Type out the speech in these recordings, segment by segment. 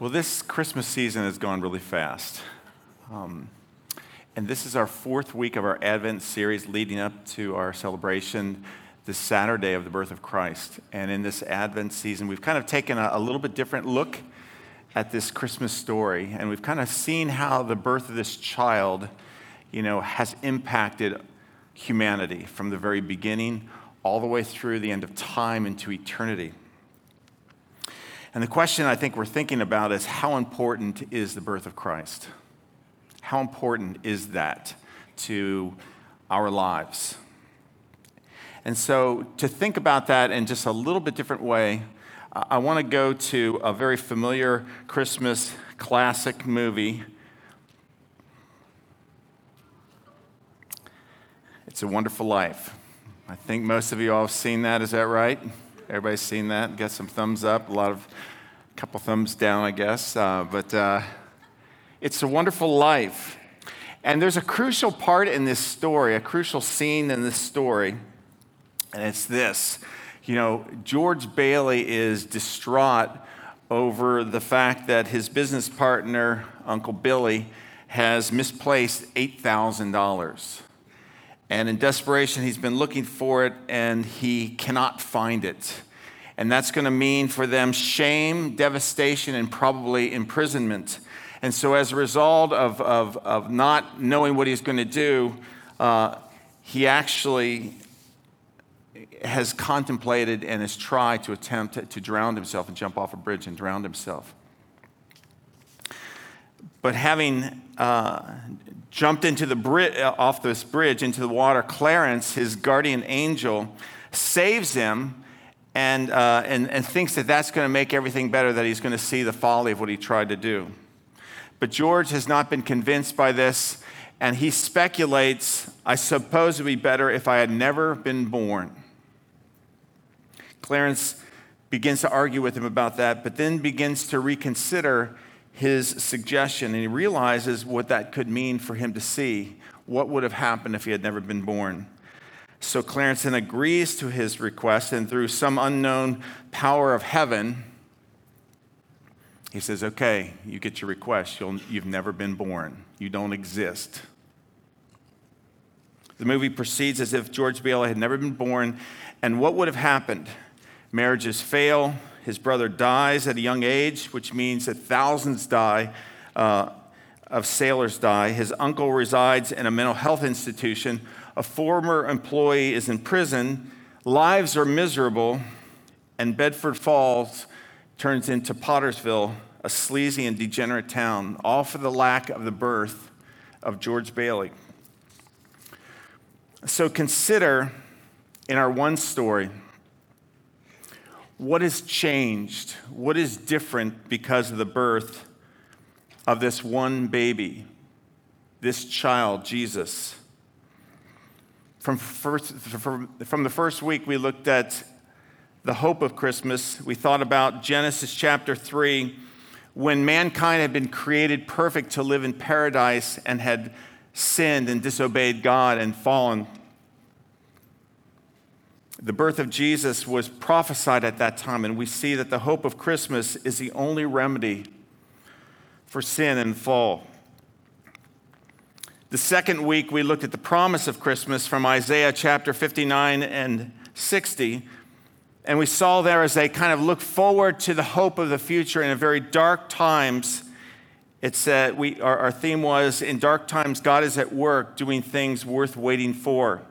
Well, this Christmas season has gone really fast. Um, and this is our fourth week of our Advent series leading up to our celebration this Saturday of the birth of Christ. And in this Advent season, we've kind of taken a, a little bit different look at this Christmas story. And we've kind of seen how the birth of this child, you know, has impacted humanity from the very beginning all the way through the end of time into eternity. And the question I think we're thinking about is how important is the birth of Christ? How important is that to our lives? And so, to think about that in just a little bit different way, I want to go to a very familiar Christmas classic movie. It's a Wonderful Life. I think most of you all have seen that, is that right? Everybody's seen that? Got some thumbs up, a lot of, a couple thumbs down, I guess. Uh, but uh, it's a wonderful life. And there's a crucial part in this story, a crucial scene in this story, and it's this. You know, George Bailey is distraught over the fact that his business partner, Uncle Billy, has misplaced $8,000. And in desperation, he's been looking for it and he cannot find it. And that's going to mean for them shame, devastation, and probably imprisonment. And so, as a result of, of, of not knowing what he's going to do, uh, he actually has contemplated and has tried to attempt to, to drown himself and jump off a bridge and drown himself. But having uh, jumped into the bri- uh, off this bridge into the water, Clarence, his guardian angel, saves him and, uh, and, and thinks that that's going to make everything better, that he's going to see the folly of what he tried to do. But George has not been convinced by this, and he speculates I suppose it would be better if I had never been born. Clarence begins to argue with him about that, but then begins to reconsider his suggestion, and he realizes what that could mean for him to see what would have happened if he had never been born. So Clarence then agrees to his request, and through some unknown power of heaven, he says, Okay, you get your request. you have never been born, you don't exist. The movie proceeds as if George Bailey had never been born, and what would have happened? Marriages fail, his brother dies at a young age, which means that thousands die, uh, of sailors die. His uncle resides in a mental health institution. A former employee is in prison. Lives are miserable, and Bedford Falls turns into Pottersville, a sleazy and degenerate town, all for the lack of the birth of George Bailey. So consider in our one story what has changed? What is different because of the birth of this one baby, this child, Jesus? From, first, from the first week, we looked at the hope of Christmas. We thought about Genesis chapter 3, when mankind had been created perfect to live in paradise and had sinned and disobeyed God and fallen the birth of Jesus was prophesied at that time, and we see that the hope of Christmas is the only remedy for sin and fall. The second week, we looked at the promise of Christmas from Isaiah chapter 59 and 60. And we saw there as they kind of look forward to the hope of the future in a very dark times. It said, we, our, our theme was, In dark times, God is at work doing things worth waiting for.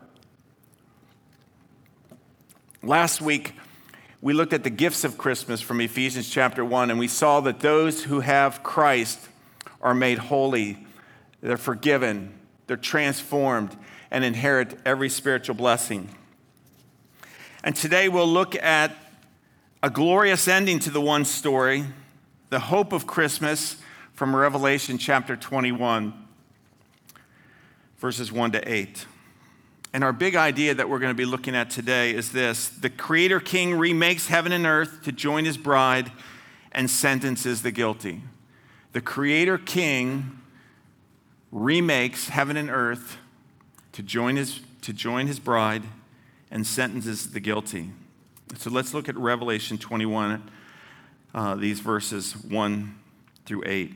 Last week, we looked at the gifts of Christmas from Ephesians chapter 1, and we saw that those who have Christ are made holy, they're forgiven, they're transformed, and inherit every spiritual blessing. And today we'll look at a glorious ending to the one story, the hope of Christmas from Revelation chapter 21, verses 1 to 8. And our big idea that we're going to be looking at today is this the Creator King remakes heaven and earth to join his bride and sentences the guilty. The Creator King remakes heaven and earth to join his, to join his bride and sentences the guilty. So let's look at Revelation 21, uh, these verses 1 through 8.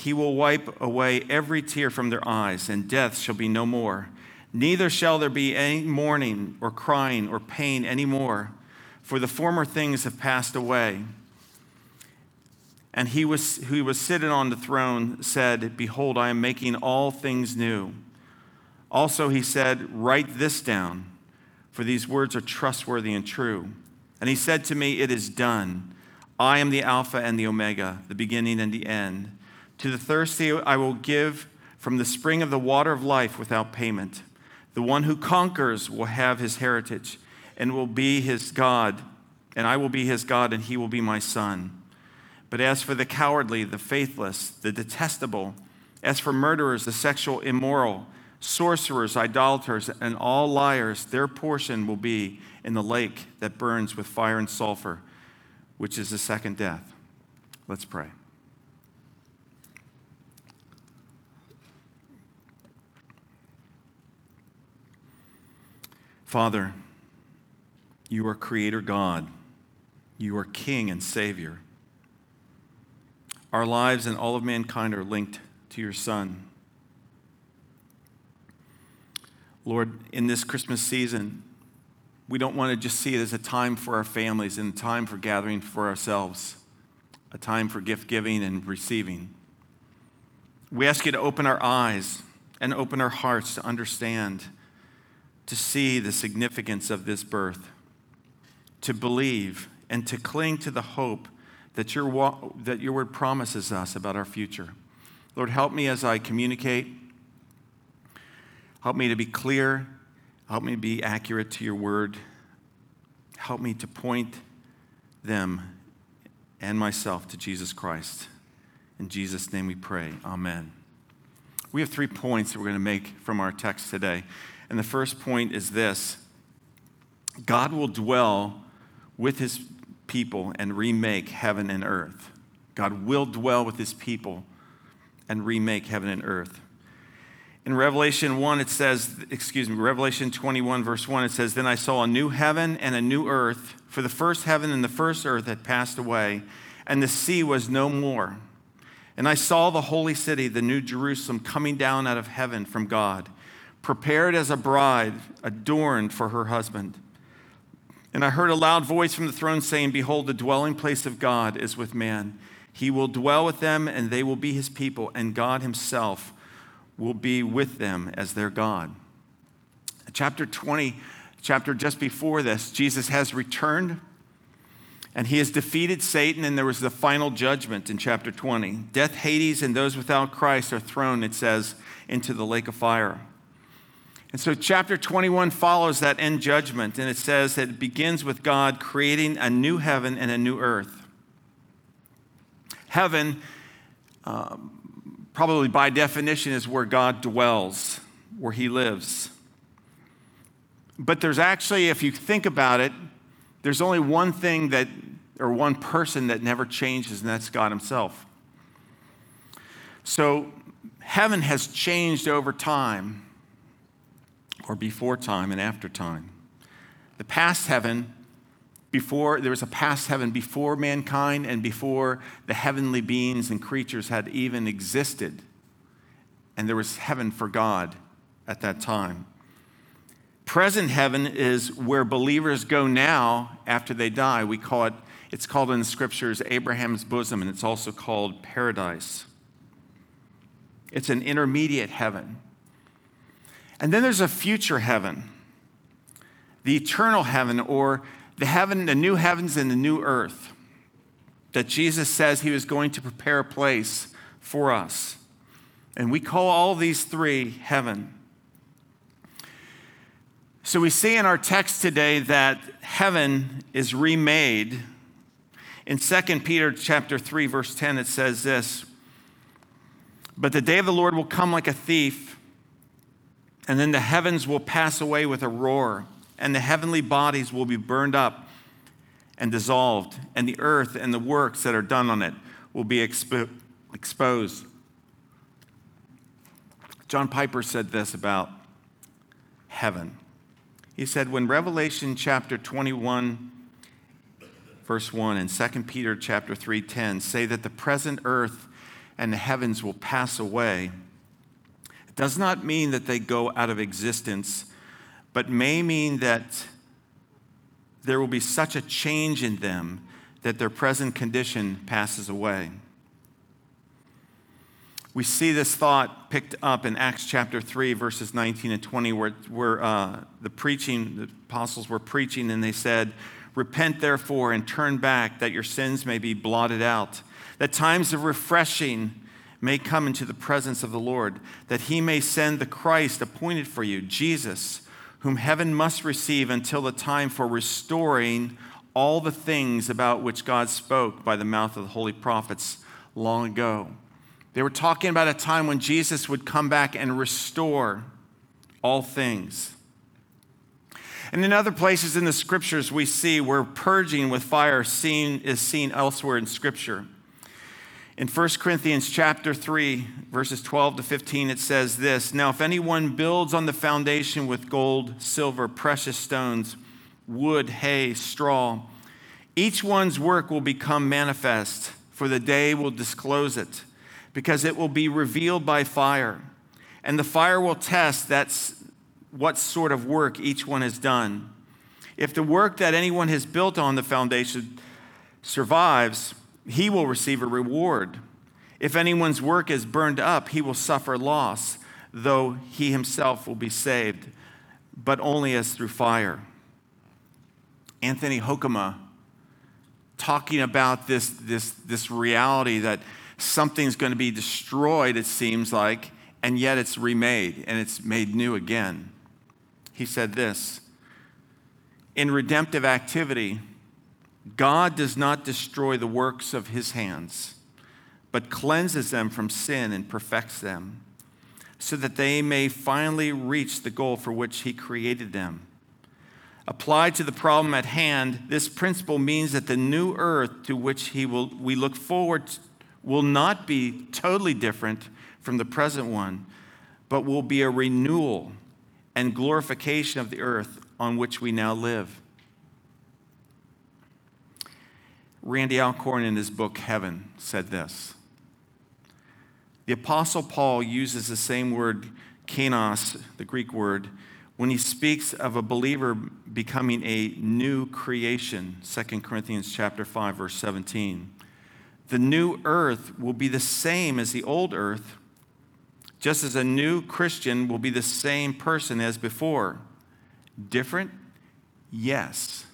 He will wipe away every tear from their eyes, and death shall be no more. Neither shall there be any mourning or crying or pain any more, for the former things have passed away. And he was, who was sitting on the throne said, Behold, I am making all things new. Also, he said, Write this down, for these words are trustworthy and true. And he said to me, It is done. I am the Alpha and the Omega, the beginning and the end. To the thirsty, I will give from the spring of the water of life without payment. The one who conquers will have his heritage and will be his God, and I will be his God, and he will be my son. But as for the cowardly, the faithless, the detestable, as for murderers, the sexual immoral, sorcerers, idolaters, and all liars, their portion will be in the lake that burns with fire and sulfur, which is the second death. Let's pray. Father, you are Creator God. You are King and Savior. Our lives and all of mankind are linked to your Son. Lord, in this Christmas season, we don't want to just see it as a time for our families and a time for gathering for ourselves, a time for gift giving and receiving. We ask you to open our eyes and open our hearts to understand to see the significance of this birth, to believe, and to cling to the hope that your, that your word promises us about our future. Lord, help me as I communicate. Help me to be clear. Help me be accurate to your word. Help me to point them and myself to Jesus Christ. In Jesus' name we pray. Amen. We have three points that we're going to make from our text today. And the first point is this God will dwell with his people and remake heaven and earth. God will dwell with his people and remake heaven and earth. In Revelation 1, it says, excuse me, Revelation 21, verse 1, it says, Then I saw a new heaven and a new earth, for the first heaven and the first earth had passed away, and the sea was no more. And I saw the holy city, the new Jerusalem, coming down out of heaven from God prepared as a bride, adorned for her husband. And I heard a loud voice from the throne saying, Behold, the dwelling place of God is with man. He will dwell with them, and they will be his people, and God himself will be with them as their God. Chapter 20, chapter just before this, Jesus has returned and he has defeated Satan, and there was the final judgment in chapter 20. Death, Hades, and those without Christ are thrown, it says, into the lake of fire. And so, chapter 21 follows that end judgment, and it says that it begins with God creating a new heaven and a new earth. Heaven, um, probably by definition, is where God dwells, where he lives. But there's actually, if you think about it, there's only one thing that, or one person that never changes, and that's God himself. So, heaven has changed over time or before time and after time. The past heaven, before there was a past heaven before mankind and before the heavenly beings and creatures had even existed. And there was heaven for God at that time. Present heaven is where believers go now after they die. We call it, it's called in the scriptures Abraham's bosom, and it's also called paradise. It's an intermediate heaven. And then there's a future heaven, the eternal heaven, or the heaven, the new heavens and the new earth that Jesus says he was going to prepare a place for us. And we call all these three heaven. So we see in our text today that heaven is remade. In 2 Peter chapter 3 verse 10 it says this, But the day of the Lord will come like a thief, and then the heavens will pass away with a roar, and the heavenly bodies will be burned up and dissolved, and the earth and the works that are done on it will be expo- exposed. John Piper said this about heaven. He said, when Revelation chapter 21, verse 1, and 2 Peter chapter 3:10 say that the present earth and the heavens will pass away, does not mean that they go out of existence, but may mean that there will be such a change in them that their present condition passes away. We see this thought picked up in Acts chapter 3, verses 19 and 20, where, where uh, the preaching, the apostles were preaching, and they said, Repent therefore and turn back, that your sins may be blotted out, that times of refreshing may come into the presence of the Lord, that he may send the Christ appointed for you, Jesus, whom heaven must receive until the time for restoring all the things about which God spoke by the mouth of the holy prophets long ago. They were talking about a time when Jesus would come back and restore all things. And in other places in the scriptures, we see where purging with fire seen, is seen elsewhere in scripture. In 1 Corinthians chapter 3, verses 12 to 15, it says this Now, if anyone builds on the foundation with gold, silver, precious stones, wood, hay, straw, each one's work will become manifest, for the day will disclose it because it will be revealed by fire. And the fire will test that's what sort of work each one has done. If the work that anyone has built on the foundation survives, he will receive a reward. If anyone's work is burned up, he will suffer loss, though he himself will be saved, but only as through fire. Anthony Hoekema, talking about this, this, this reality that something's going to be destroyed, it seems like, and yet it's remade and it's made new again. He said this In redemptive activity, God does not destroy the works of his hands, but cleanses them from sin and perfects them, so that they may finally reach the goal for which he created them. Applied to the problem at hand, this principle means that the new earth to which he will, we look forward will not be totally different from the present one, but will be a renewal and glorification of the earth on which we now live. Randy Alcorn, in his book Heaven, said this The Apostle Paul uses the same word, kainos, the Greek word, when he speaks of a believer becoming a new creation 2 corinthians chapter 5 verse 17 the new earth will be the same as the old earth, just as a new Christian will be the same person as before. Different? Yes,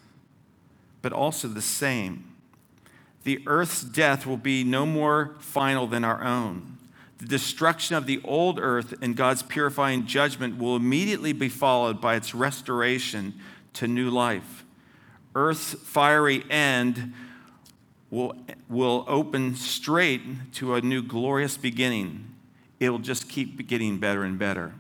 but also the same. The earth's death will be no more final than our own. The destruction of the old earth and God's purifying judgment will immediately be followed by its restoration to new life. Earth's fiery end will, will open straight to a new glorious beginning. It'll just keep getting better and better.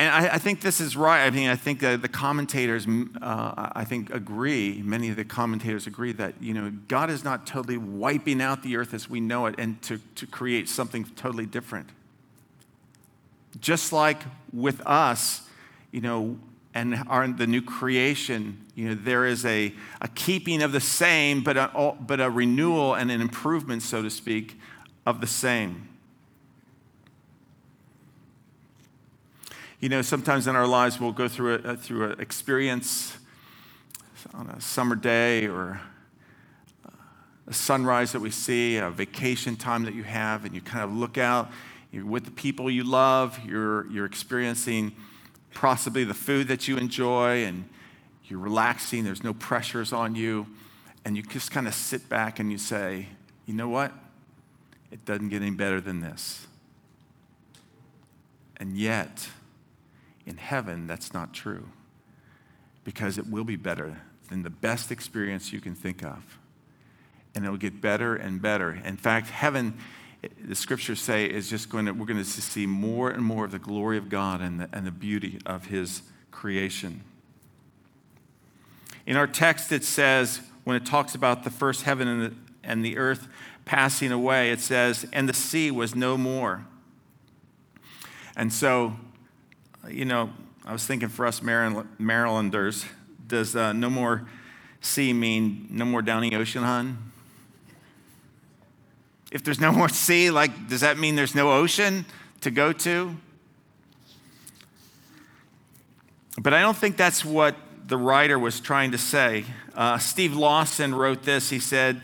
And I, I think this is right. I mean, I think the commentators, uh, I think, agree. Many of the commentators agree that you know God is not totally wiping out the earth as we know it, and to, to create something totally different. Just like with us, you know, and are the new creation, you know, there is a, a keeping of the same, but a, but a renewal and an improvement, so to speak, of the same. You know, sometimes in our lives we'll go through a, through an experience on a summer day or a sunrise that we see, a vacation time that you have, and you kind of look out, you're with the people you love, you're, you're experiencing possibly the food that you enjoy, and you're relaxing, there's no pressures on you, and you just kind of sit back and you say, you know what? It doesn't get any better than this. And yet, in heaven, that's not true because it will be better than the best experience you can think of. and it'll get better and better. In fact, heaven, the scriptures say, is just going to, we're going to see more and more of the glory of God and the, and the beauty of His creation. In our text, it says, when it talks about the first heaven and the, and the earth passing away, it says, and the sea was no more. And so, you know, I was thinking for us Marylanders, does uh, no more sea mean no more downy Ocean, hon? If there's no more sea, like, does that mean there's no ocean to go to? But I don't think that's what the writer was trying to say. Uh, Steve Lawson wrote this. He said,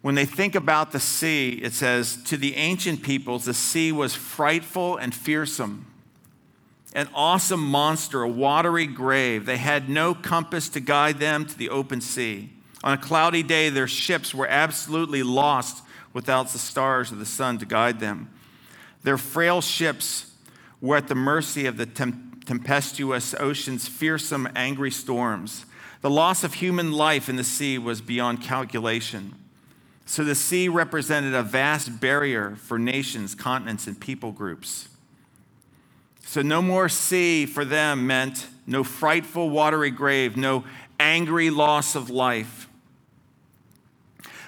When they think about the sea, it says, To the ancient peoples, the sea was frightful and fearsome, an awesome monster, a watery grave. They had no compass to guide them to the open sea. On a cloudy day, their ships were absolutely lost without the stars of the sun to guide them. Their frail ships were at the mercy of the tempestuous ocean's fearsome, angry storms. The loss of human life in the sea was beyond calculation. So the sea represented a vast barrier for nations, continents, and people groups. So no more sea for them meant no frightful watery grave, no angry loss of life.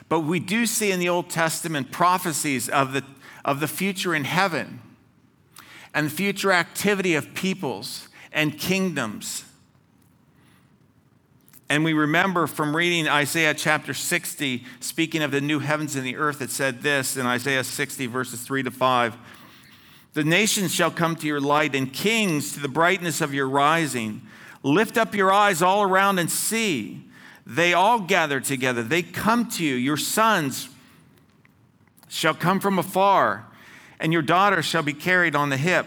But we do see in the Old Testament prophecies of the, of the future in heaven and the future activity of peoples and kingdoms. And we remember from reading Isaiah chapter 60, speaking of the new heavens and the earth, it said this in Isaiah 60, verses 3 to 5 The nations shall come to your light, and kings to the brightness of your rising. Lift up your eyes all around and see. They all gather together. They come to you. Your sons shall come from afar, and your daughters shall be carried on the hip.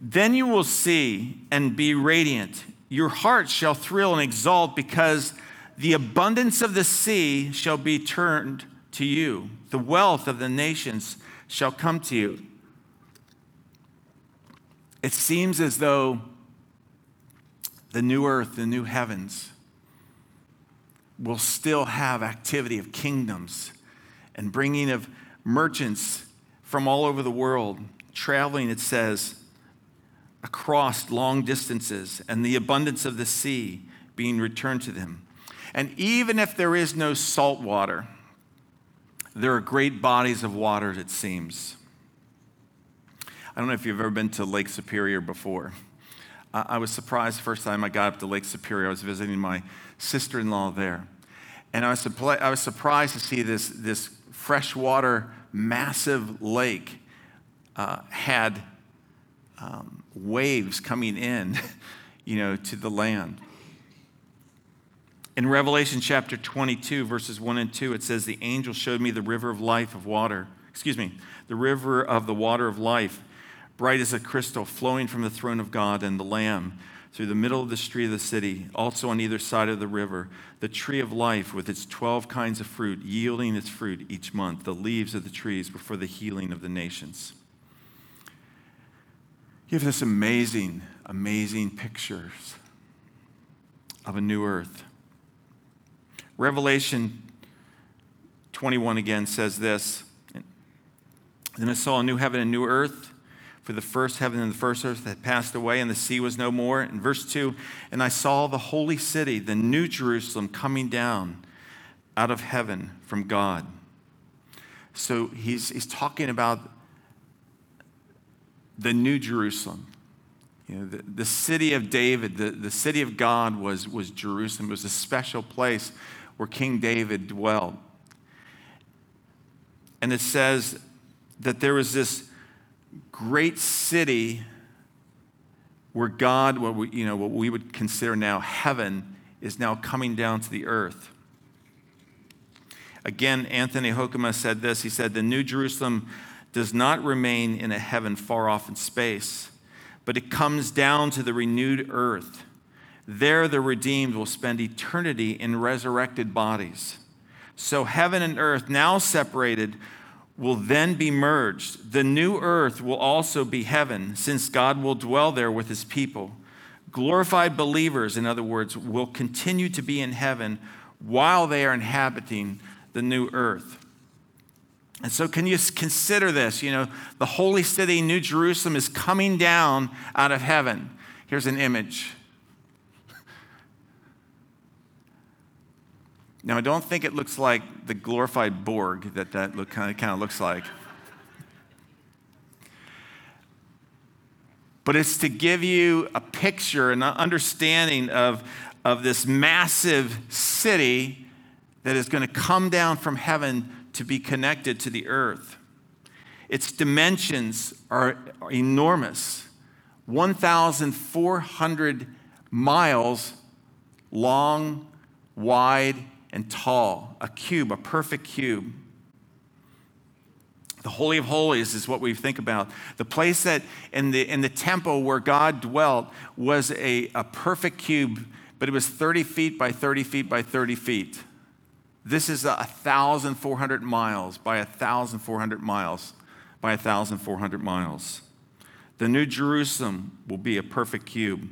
Then you will see and be radiant. Your heart shall thrill and exult because the abundance of the sea shall be turned to you. The wealth of the nations shall come to you. It seems as though the new earth, the new heavens, will still have activity of kingdoms and bringing of merchants from all over the world, traveling, it says, across long distances, and the abundance of the sea being returned to them. And even if there is no salt water, there are great bodies of water, it seems. I don't know if you've ever been to Lake Superior before. I was surprised the first time I got up to Lake Superior. I was visiting my sister in law there. And I was, I was surprised to see this, this freshwater, massive lake uh, had um, waves coming in, you know, to the land. In Revelation chapter 22, verses 1 and 2, it says, The angel showed me the river of life of water, excuse me, the river of the water of life, bright as a crystal, flowing from the throne of God and the Lamb through the middle of the street of the city, also on either side of the river, the tree of life with its 12 kinds of fruit, yielding its fruit each month. The leaves of the trees were for the healing of the nations. You have this amazing, amazing pictures of a new earth. Revelation 21 again says this Then I saw a new heaven and new earth for the first heaven and the first earth had passed away, and the sea was no more. In verse 2, and I saw the holy city, the new Jerusalem, coming down out of heaven from God. So he's, he's talking about the new Jerusalem. You know, the, the city of David, the, the city of God was, was Jerusalem. It was a special place where King David dwelled. And it says that there was this great city where God, what we, you know, what we would consider now heaven, is now coming down to the earth. Again, Anthony Hoekema said this. He said, The New Jerusalem does not remain in a heaven far off in space, but it comes down to the renewed earth. There, the redeemed will spend eternity in resurrected bodies. So, heaven and earth, now separated, will then be merged. The new earth will also be heaven, since God will dwell there with his people. Glorified believers, in other words, will continue to be in heaven while they are inhabiting the new earth. And so, can you consider this? You know, the holy city, New Jerusalem, is coming down out of heaven. Here's an image. Now, I don't think it looks like the glorified Borg that that look, kind, of, kind of looks like. But it's to give you a picture and an understanding of, of this massive city that is going to come down from heaven to be connected to the earth. Its dimensions are enormous 1,400 miles long, wide, and tall, a cube, a perfect cube. The Holy of Holies is what we think about. The place that in the, in the temple where God dwelt was a, a perfect cube, but it was 30 feet by 30 feet by 30 feet. This is a 1,400 miles by 1,400 miles by 1,400 miles. The New Jerusalem will be a perfect cube.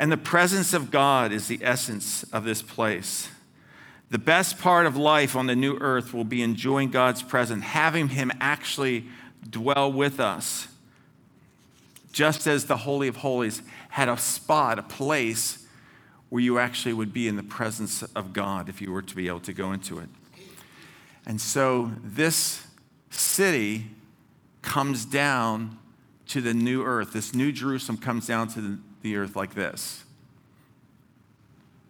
And the presence of God is the essence of this place. The best part of life on the new earth will be enjoying God's presence, having Him actually dwell with us. Just as the Holy of Holies had a spot, a place where you actually would be in the presence of God if you were to be able to go into it. And so this city comes down to the new earth. This new Jerusalem comes down to the the earth like this.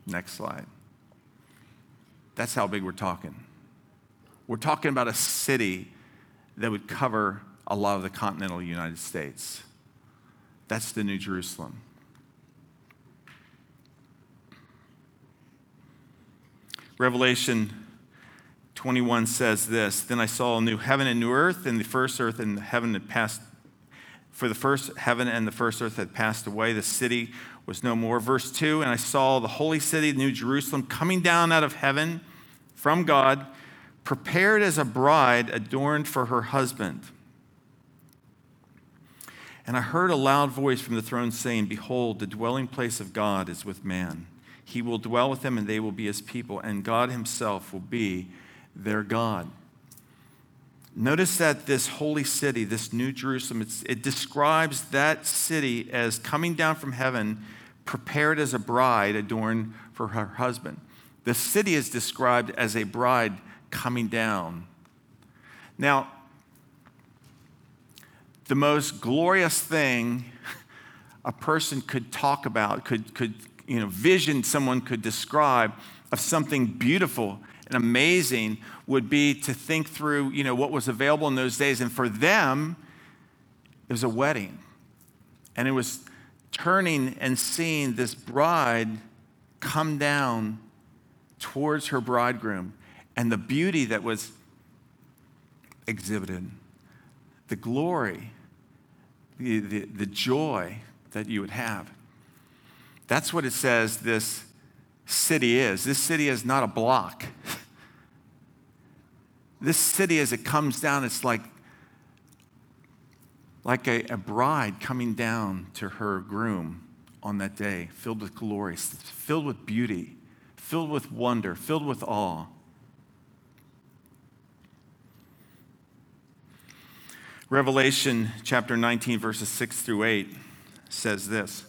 Next slide. That's how big we're talking. We're talking about a city that would cover a lot of the continental United States. That's the New Jerusalem. Revelation 21 says this Then I saw a new heaven and new earth, and the first earth and the heaven had passed for the first heaven and the first earth had passed away. The city was no more. Verse 2 And I saw the holy city, New Jerusalem, coming down out of heaven from God, prepared as a bride adorned for her husband. And I heard a loud voice from the throne saying, Behold, the dwelling place of God is with man. He will dwell with them, and they will be his people, and God himself will be their God. Notice that this holy city, this New Jerusalem, it describes that city as coming down from heaven, prepared as a bride adorned for her husband. The city is described as a bride coming down. Now, the most glorious thing a person could talk about, could, could you know, vision someone could describe of something beautiful and amazing would be to think through, you know, what was available in those days. And for them, it was a wedding. And it was turning and seeing this bride come down towards her bridegroom and the beauty that was exhibited, the glory, the, the, the joy that you would have. That's what it says this city is. This city is not a block. this city, as it comes down, it's like, like a, a bride coming down to her groom on that day, filled with glory, filled with beauty, filled with wonder, filled with awe. Revelation chapter 19, verses 6 through 8 says this.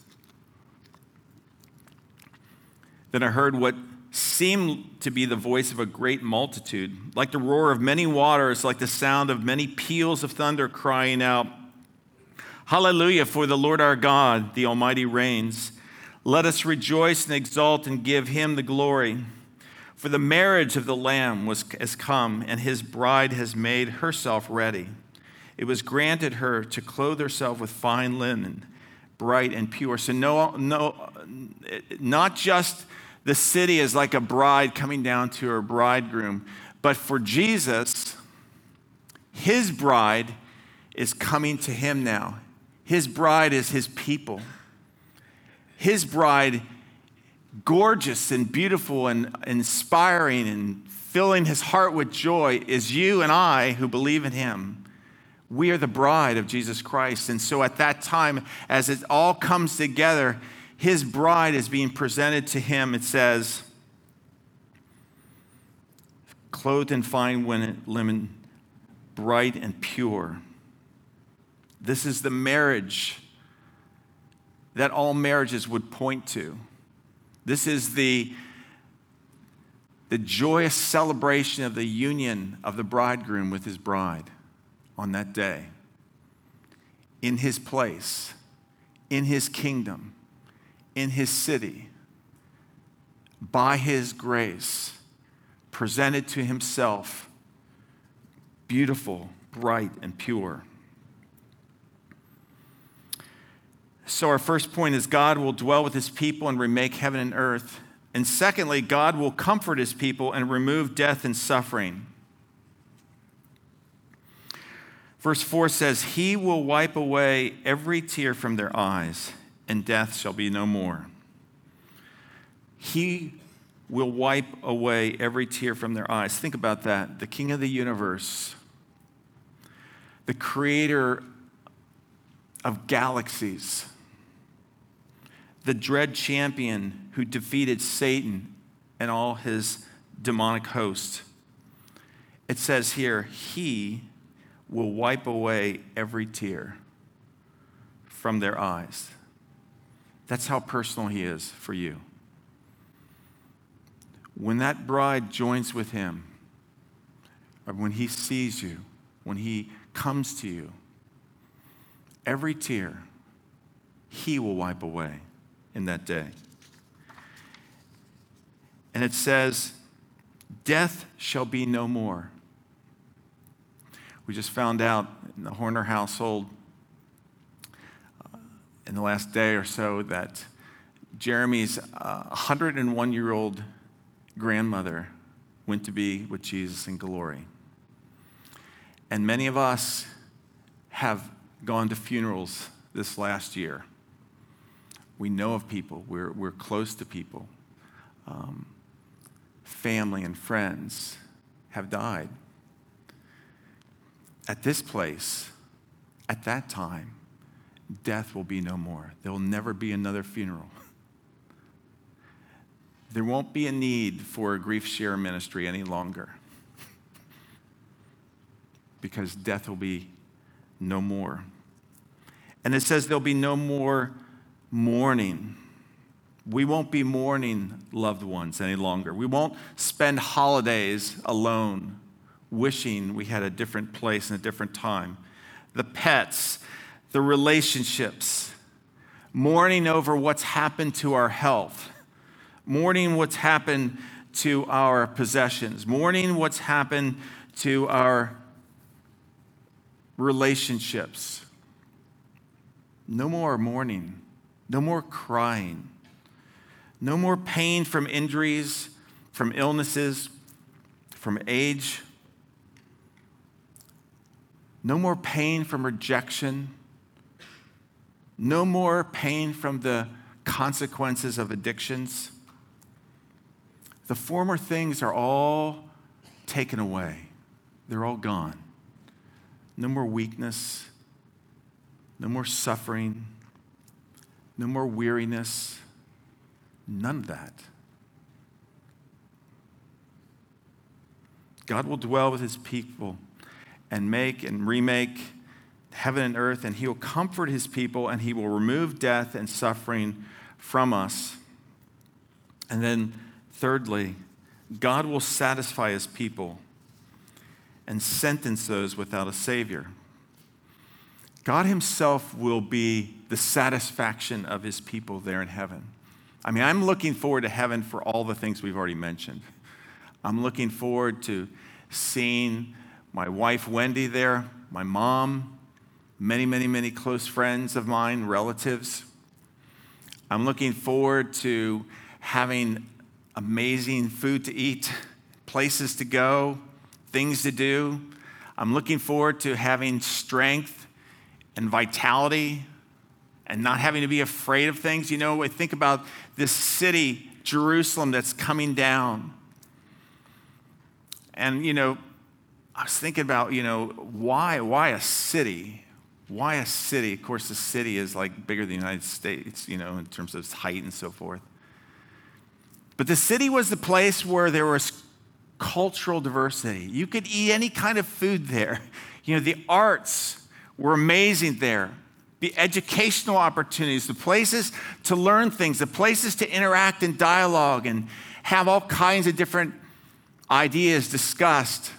Then I heard what seemed to be the voice of a great multitude, like the roar of many waters, like the sound of many peals of thunder crying out, Hallelujah, for the Lord our God, the Almighty reigns. Let us rejoice and exult and give him the glory. For the marriage of the Lamb was, has come, and his bride has made herself ready. It was granted her to clothe herself with fine linen, bright and pure. So, no, no, not just the city is like a bride coming down to her bridegroom. But for Jesus, his bride is coming to him now. His bride is his people. His bride, gorgeous and beautiful and inspiring and filling his heart with joy, is you and I who believe in him. We are the bride of Jesus Christ. And so at that time, as it all comes together, his bride is being presented to him, it says, clothed in fine linen, bright and pure. This is the marriage that all marriages would point to. This is the, the joyous celebration of the union of the bridegroom with his bride on that day. In his place, in his kingdom, in his city, by his grace, presented to himself, beautiful, bright, and pure. So, our first point is God will dwell with his people and remake heaven and earth. And secondly, God will comfort his people and remove death and suffering. Verse 4 says, He will wipe away every tear from their eyes, and death shall be no more. He will wipe away every tear from their eyes. Think about that. The King of the universe, the creator of galaxies, the dread champion who defeated Satan and all his demonic host. It says here, He will wipe away every tear from their eyes. That's how personal He is for you. When that bride joins with Him, or when He sees you, when He comes to you, every tear He will wipe away in that day. And it says, Death shall be no more. We just found out in the Horner household in the last day or so that Jeremy's 101 uh, year old grandmother went to be with Jesus in glory. And many of us have gone to funerals this last year. We know of people, we're, we're close to people. Um, family and friends have died at this place, at that time, death will be no more. There will never be another funeral. There won't be a need for a grief share ministry any longer because death will be no more. And it says there'll be no more mourning. We won't be mourning loved ones any longer. We won't spend holidays alone wishing we had a different place and a different time. The pets, the relationships, mourning over what's happened to our health, mourning what's happened to our possessions, mourning what's happened to our relationships. No more mourning, no more crying, no more pain from injuries, from illnesses, from age no more pain from rejection. No more pain from the consequences of addictions. The former things are all taken away, they're all gone. No more weakness, no more suffering, no more weariness, none of that. God will dwell with his people and make and remake heaven and earth, and he will comfort his people, and he will remove death and suffering from us. And then, thirdly, God will satisfy his people and sentence those without a Savior. God himself will be the satisfaction of his people there in heaven. I mean, I'm looking forward to heaven for all the things we've already mentioned. I'm looking forward to seeing my wife Wendy there, my mom, many, many, many close friends of mine, relatives. I'm looking forward to having amazing food to eat, places to go, things to do. I'm looking forward to having strength and vitality and not having to be afraid of things. You know, I think about this city, Jerusalem, that's coming down. And, you know, I was thinking about, you know, why, why a city? Why a city? Of course, the city is like bigger than the United States, you know, in terms of its height and so forth. But the city was the place where there was cultural diversity. You could eat any kind of food there. You know, the arts were amazing there. The educational opportunities, the places to learn things, the places to interact and dialogue and have all kinds of different ideas discussed.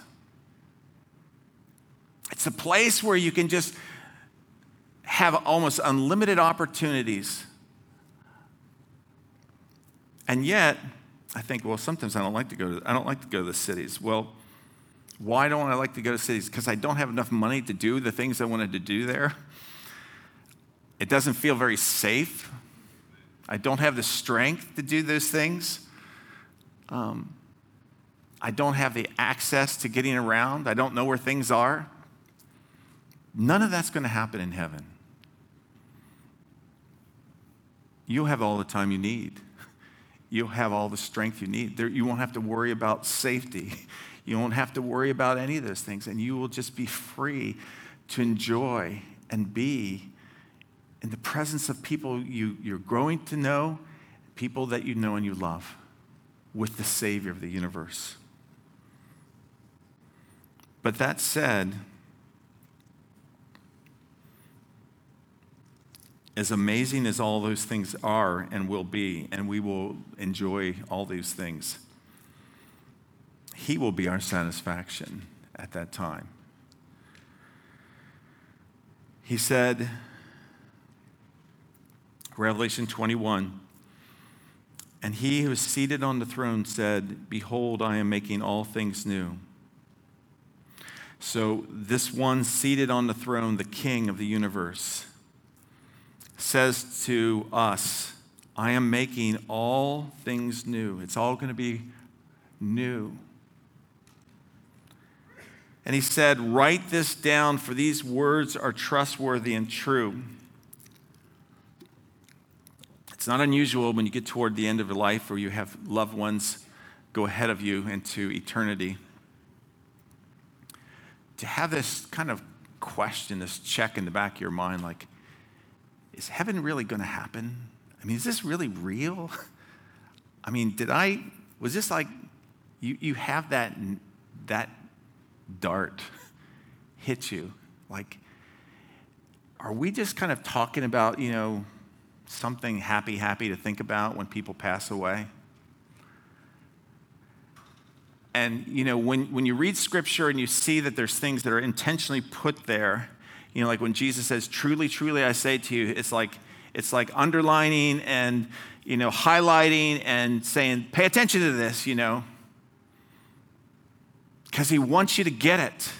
It's a place where you can just have almost unlimited opportunities. And yet, I think, well, sometimes I don't like to go to, I don't like to go to the cities. Well, why don't I like to go to cities? Because I don't have enough money to do the things I wanted to do there. It doesn't feel very safe. I don't have the strength to do those things. Um, I don't have the access to getting around. I don't know where things are. None of that's going to happen in heaven. You'll have all the time you need. You'll have all the strength you need. There, you won't have to worry about safety. You won't have to worry about any of those things. And you will just be free to enjoy and be in the presence of people you, you're growing to know, people that you know and you love, with the Savior of the universe. But that said, as amazing as all those things are and will be, and we will enjoy all these things, He will be our satisfaction at that time. He said, Revelation 21, and he who is seated on the throne said, Behold, I am making all things new. So, this one seated on the throne, the king of the universe, says to us, I am making all things new. It's all going to be new. And he said, Write this down, for these words are trustworthy and true. It's not unusual when you get toward the end of your life or you have loved ones go ahead of you into eternity to have this kind of question, this check in the back of your mind like, is heaven really going to happen? I mean, is this really real? I mean, did I, was this like, you, you have that, that dart hit you? Like, are we just kind of talking about, you know, something happy, happy to think about when people pass away? And, you know, when, when you read scripture and you see that there's things that are intentionally put there, you know, like when Jesus says, truly, truly, I say to you, it's like, it's like underlining and, you know, highlighting and saying, pay attention to this, you know, because he wants you to get it.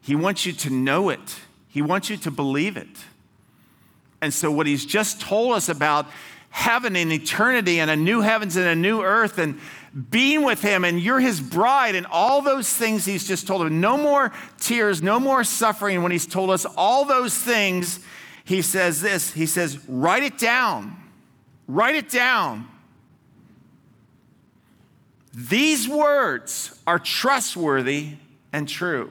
He wants you to know it. He wants you to believe it. And so, what he's just told us about heaven and eternity and a new heavens and a new earth and being with him and you're his bride and all those things he's just told him. No more tears, no more suffering. When he's told us all those things, he says this He says, write it down. Write it down. These words are trustworthy and true.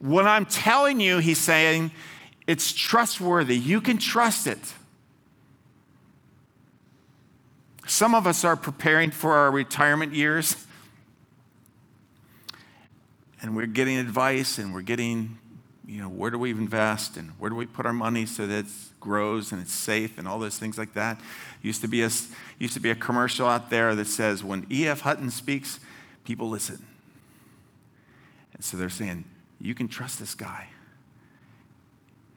What I'm telling you, he's saying, it's trustworthy. You can trust it. Some of us are preparing for our retirement years, and we're getting advice and we're getting, you know, where do we invest and where do we put our money so that it grows and it's safe and all those things like that. Used to be a, used to be a commercial out there that says, when E.F. Hutton speaks, people listen. And so they're saying, you can trust this guy.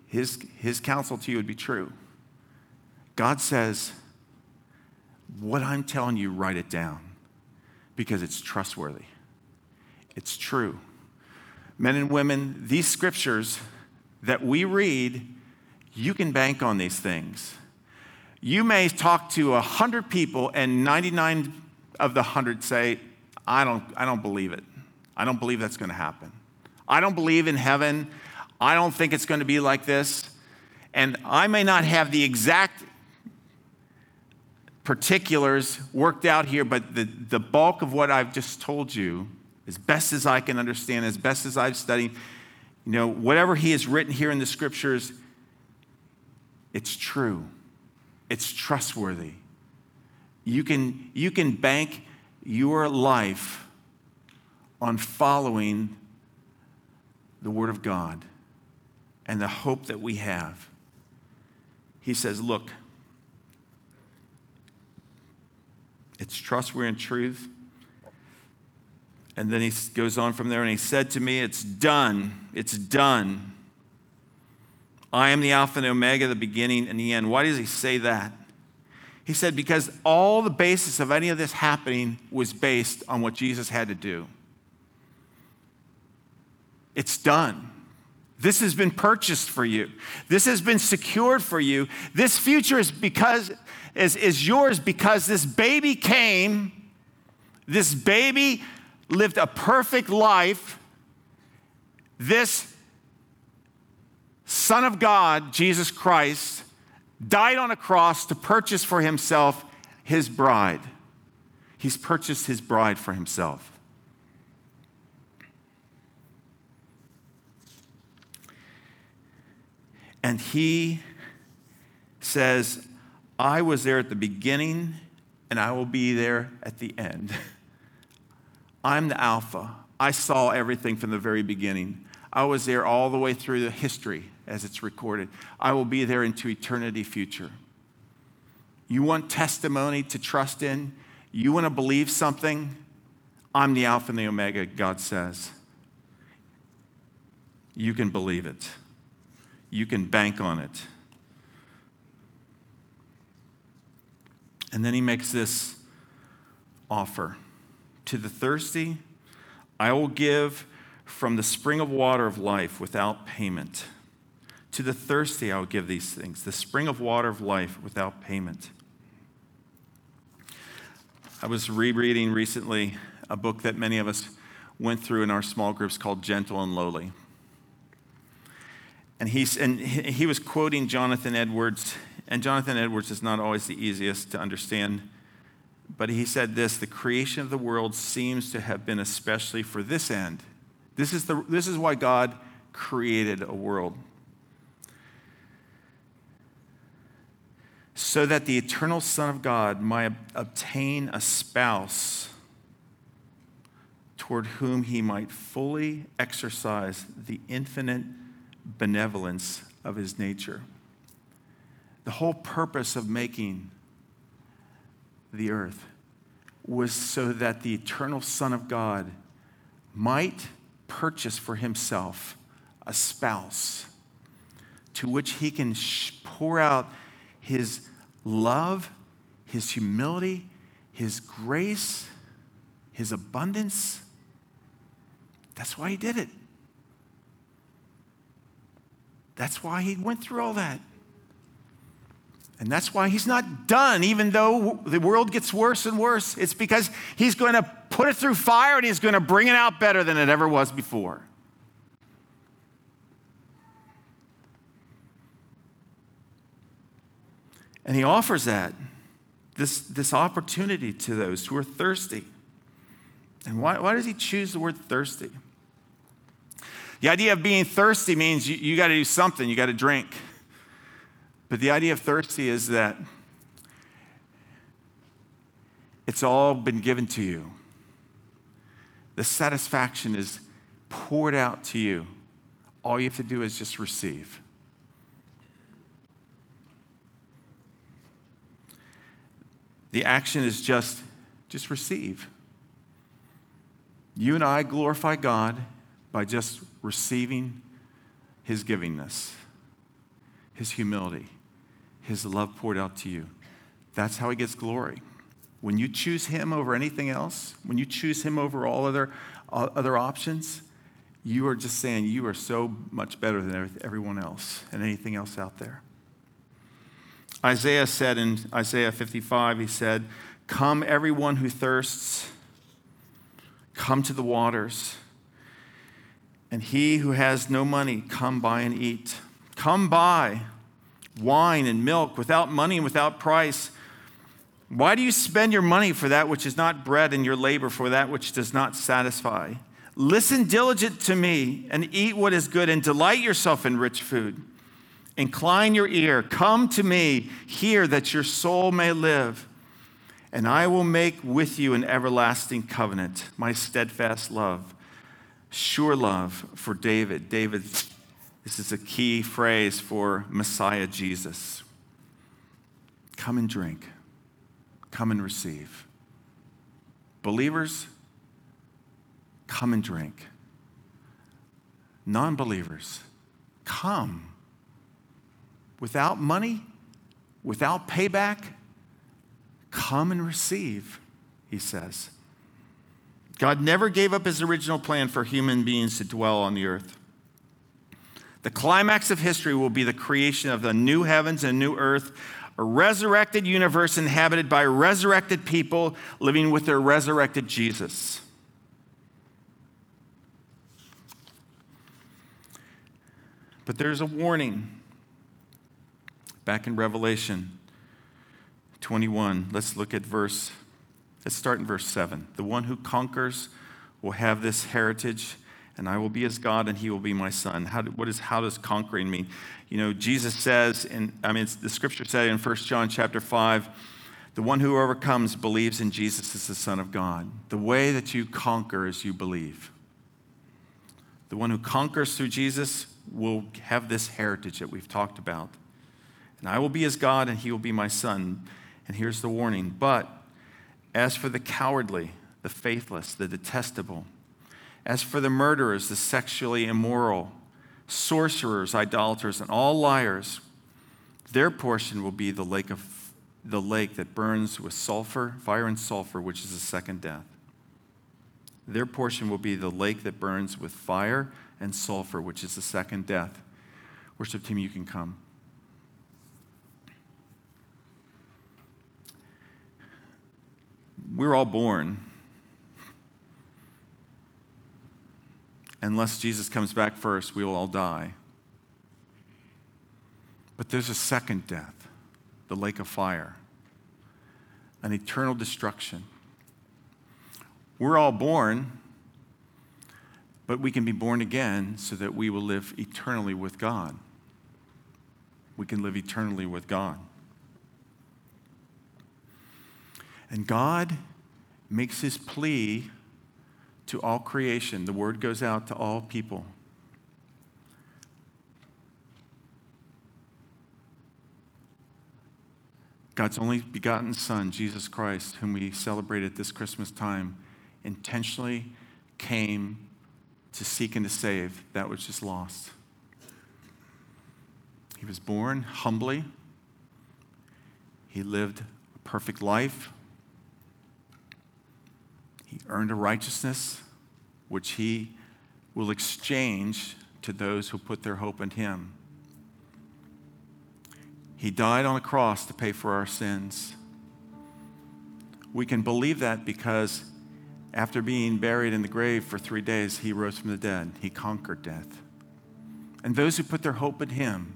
His, his counsel to you would be true. God says, what I'm telling you, write it down because it's trustworthy. It's true. Men and women, these scriptures that we read, you can bank on these things. You may talk to 100 people, and 99 of the 100 say, I don't, I don't believe it. I don't believe that's going to happen. I don't believe in heaven. I don't think it's going to be like this. And I may not have the exact particulars worked out here, but the, the bulk of what I've just told you, as best as I can understand, as best as I've studied, you know, whatever he has written here in the scriptures, it's true. It's trustworthy. You can, you can bank your life on following the Word of God and the hope that we have. He says, Look, it's trustworthy and truth. And then he goes on from there and he said to me, It's done. It's done. I am the Alpha and the Omega, the beginning and the end. Why does he say that? He said, Because all the basis of any of this happening was based on what Jesus had to do. It's done. This has been purchased for you. This has been secured for you. This future is because is, is yours because this baby came. This baby lived a perfect life. This Son of God, Jesus Christ, died on a cross to purchase for himself his bride. He's purchased his bride for himself. And he says, I was there at the beginning and I will be there at the end. I'm the Alpha. I saw everything from the very beginning. I was there all the way through the history as it's recorded. I will be there into eternity future. You want testimony to trust in? You want to believe something? I'm the Alpha and the Omega, God says. You can believe it you can bank on it. And then he makes this offer To the thirsty, I will give from the spring of water of life without payment. To the thirsty, I will give these things the spring of water of life without payment. I was rereading recently a book that many of us went through in our small groups called Gentle and Lowly. And, he's, and he was quoting Jonathan Edwards, and Jonathan Edwards is not always the easiest to understand. But he said this the creation of the world seems to have been especially for this end. This is, the, this is why God created a world. So that the eternal Son of God might obtain a spouse toward whom he might fully exercise the infinite benevolence of his nature. The whole purpose of making the earth was so that the eternal Son of God might purchase for himself a spouse to which he can pour out his love, his humility, his grace, his abundance. That's why he did it. That's why he went through all that. And that's why he's not done, even though the world gets worse and worse. It's because he's going to put it through fire and he's going to bring it out better than it ever was before. And he offers that, this, this opportunity to those who are thirsty. And why, why does he choose the word thirsty? The idea of being thirsty means you, you got to do something, you got to drink. But the idea of thirsty is that it's all been given to you. The satisfaction is poured out to you. All you have to do is just receive. The action is just just receive. You and I glorify God by just receiving his givingness, his humility, his love poured out to you. That's how he gets glory. When you choose him over anything else, when you choose him over all other, uh, other options, you are just saying you are so much better than everyone else and anything else out there. Isaiah said in Isaiah 55, he said, Come, everyone who thirsts, come to the waters. And he who has no money, come buy and eat. Come buy wine and milk without money and without price. Why do you spend your money for that which is not bread and your labor for that which does not satisfy? Listen diligent to me and eat what is good and delight yourself in rich food. Incline your ear, come to me, hear that your soul may live. And I will make with you an everlasting covenant, my steadfast love, sure love for David. David, this is a key phrase for Messiah Jesus. Come and drink, come and receive. Believers, come and drink. Non believers, come. Without money, without payback, Come and receive, he says. God never gave up his original plan for human beings to dwell on the earth. The climax of history will be the creation of the new heavens and new earth, a resurrected universe inhabited by resurrected people living with their resurrected Jesus. But there's a warning back in Revelation 21. Let's look at verse, let's start in verse 7. The one who conquers will have this heritage, and I will be his God, and he will be my son. How, what is, how does conquering mean? You know, Jesus says, in, I mean, the scripture said in 1 John chapter 5, the one who overcomes believes in Jesus as the Son of God. The way that you conquer is you believe. The one who conquers through Jesus will have this heritage that we've talked about. And I will be his God, and he will be my son. And here's the warning But as for the cowardly, the faithless, the detestable, as for the murderers, the sexually immoral, sorcerers, idolaters, and all liars, their portion will be the lake of the lake that burns with sulfur, fire and sulfur, which is the second death. Their portion will be the lake that burns with fire and sulfur, which is the second death. Worship team, you can come. We're all born. Unless Jesus comes back first, we will all die. But there's a second death, the lake of fire, an eternal destruction. We're all born, but we can be born again so that we will live eternally with God. We can live eternally with God. And God makes his plea to all creation. The word goes out to all people. God's only begotten Son, Jesus Christ, whom we celebrate at this Christmas time, intentionally came to seek and to save that which is lost. He was born humbly. He lived a perfect life, he earned a righteousness which he will exchange to those who put their hope in him. He died on a cross to pay for our sins. We can believe that because after being buried in the grave for three days, he rose from the dead. He conquered death. And those who put their hope in him,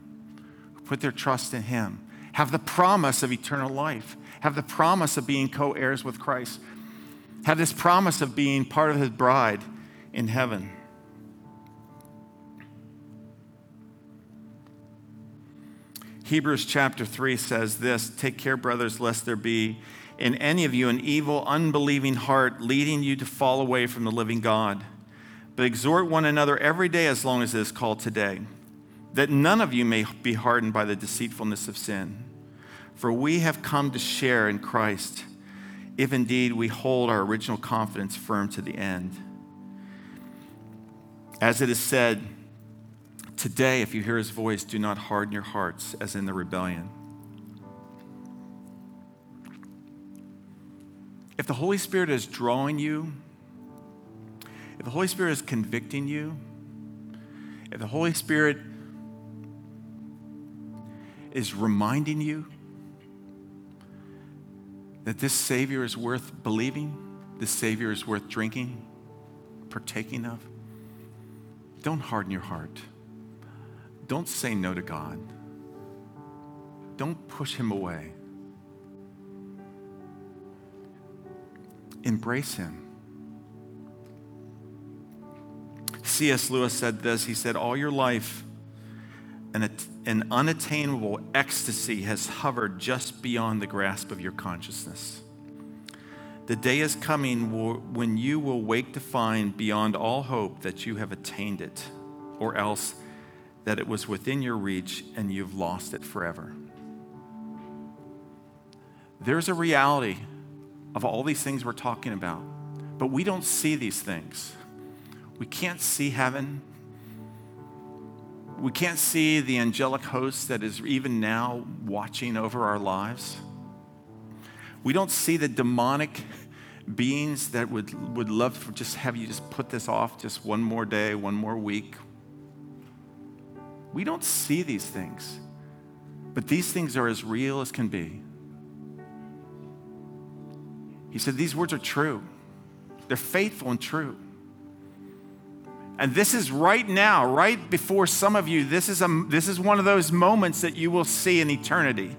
who put their trust in him, have the promise of eternal life, have the promise of being co heirs with Christ, have this promise of being part of his bride in heaven. Hebrews chapter 3 says this Take care, brothers, lest there be in any of you an evil, unbelieving heart leading you to fall away from the living God. But exhort one another every day as long as it is called today, that none of you may be hardened by the deceitfulness of sin. For we have come to share in Christ if indeed we hold our original confidence firm to the end. As it is said, today, if you hear his voice, do not harden your hearts as in the rebellion. If the Holy Spirit is drawing you, if the Holy Spirit is convicting you, if the Holy Spirit is reminding you that this Savior is worth believing, this Savior is worth drinking, partaking of, don't harden your heart. Don't say no to God. Don't push Him away. Embrace Him. C.S. Lewis said this He said, All your life, and an, an unattainable ecstasy has hovered just beyond the grasp of your consciousness. The day is coming when you will wake to find beyond all hope that you have attained it, or else that it was within your reach and you've lost it forever. There's a reality of all these things we're talking about, but we don't see these things. We can't see heaven. We can't see the angelic host that is even now watching over our lives. We don't see the demonic beings that would, would love to just have you just put this off just one more day, one more week. We don't see these things, but these things are as real as can be. He said, These words are true, they're faithful and true. And this is right now, right before some of you, this is, a, this is one of those moments that you will see in eternity.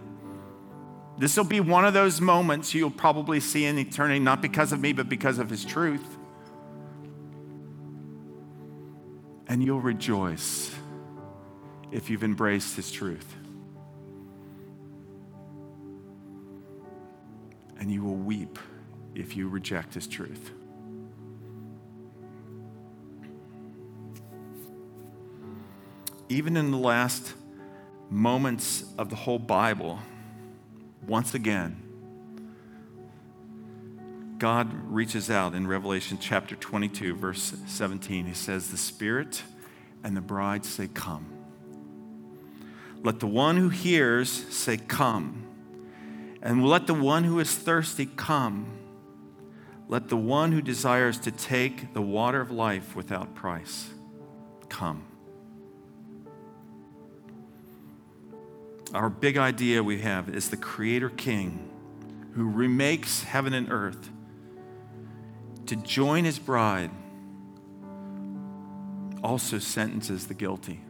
This will be one of those moments you'll probably see in eternity, not because of me, but because of his truth. And you'll rejoice if you've embraced his truth. And you will weep if you reject his truth. Even in the last moments of the whole Bible, once again, God reaches out in Revelation chapter 22, verse 17. He says, The Spirit and the bride say, Come. Let the one who hears say, Come. And let the one who is thirsty come. Let the one who desires to take the water of life without price come. Our big idea we have is the Creator King who remakes heaven and earth to join his bride, also sentences the guilty.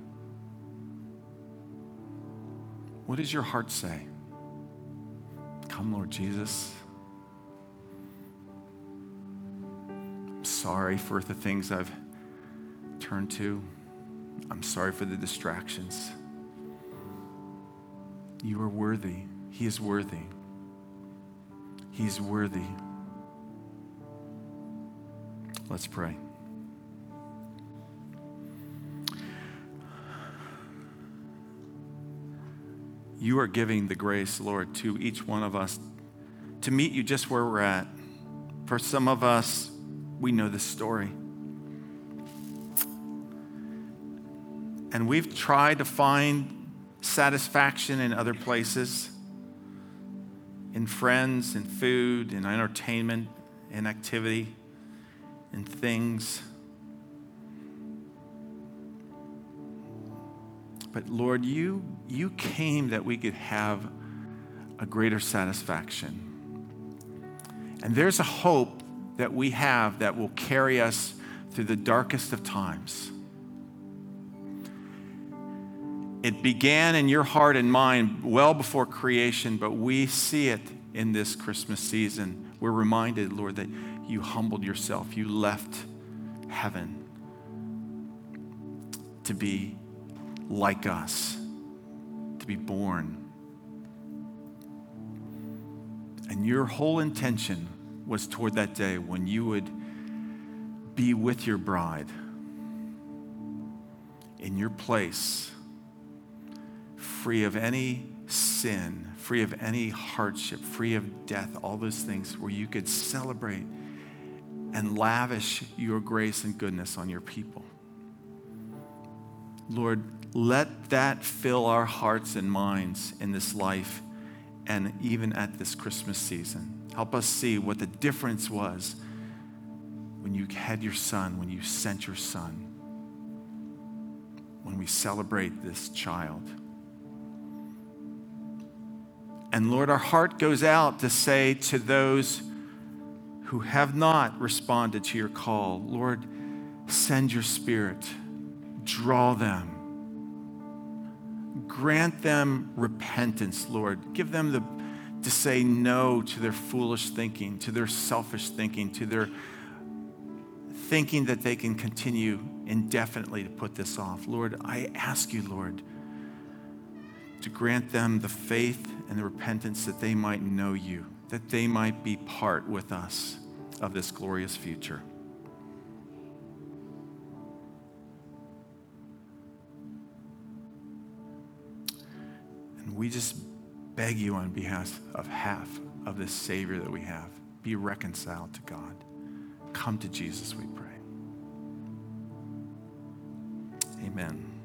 What does your heart say? Come, Lord Jesus. I'm sorry for the things I've turned to. I'm sorry for the distractions. You are worthy. He is worthy. He's worthy. Let's pray. You are giving the grace, Lord, to each one of us to meet you just where we're at. For some of us, we know the story. And we've tried to find satisfaction in other places, in friends, in food, in entertainment, in activity, in things. But Lord, you, you came that we could have a greater satisfaction. And there's a hope that we have that will carry us through the darkest of times. It began in your heart and mind well before creation, but we see it in this Christmas season. We're reminded, Lord, that you humbled yourself, you left heaven to be like us, to be born. And your whole intention was toward that day when you would be with your bride in your place free of any sin, free of any hardship, free of death, all those things where you could celebrate and lavish your grace and goodness on your people. Lord, let that fill our hearts and minds in this life and even at this Christmas season. Help us see what the difference was when you had your son, when you sent your son, when we celebrate this child. And Lord, our heart goes out to say to those who have not responded to your call, Lord, send your spirit, draw them, grant them repentance, Lord. Give them the to say no to their foolish thinking, to their selfish thinking, to their thinking that they can continue indefinitely to put this off. Lord, I ask you, Lord, to grant them the faith and the repentance that they might know you that they might be part with us of this glorious future. And we just beg you on behalf of half of this Savior that we have, be reconciled to God. Come to Jesus, we pray. Amen.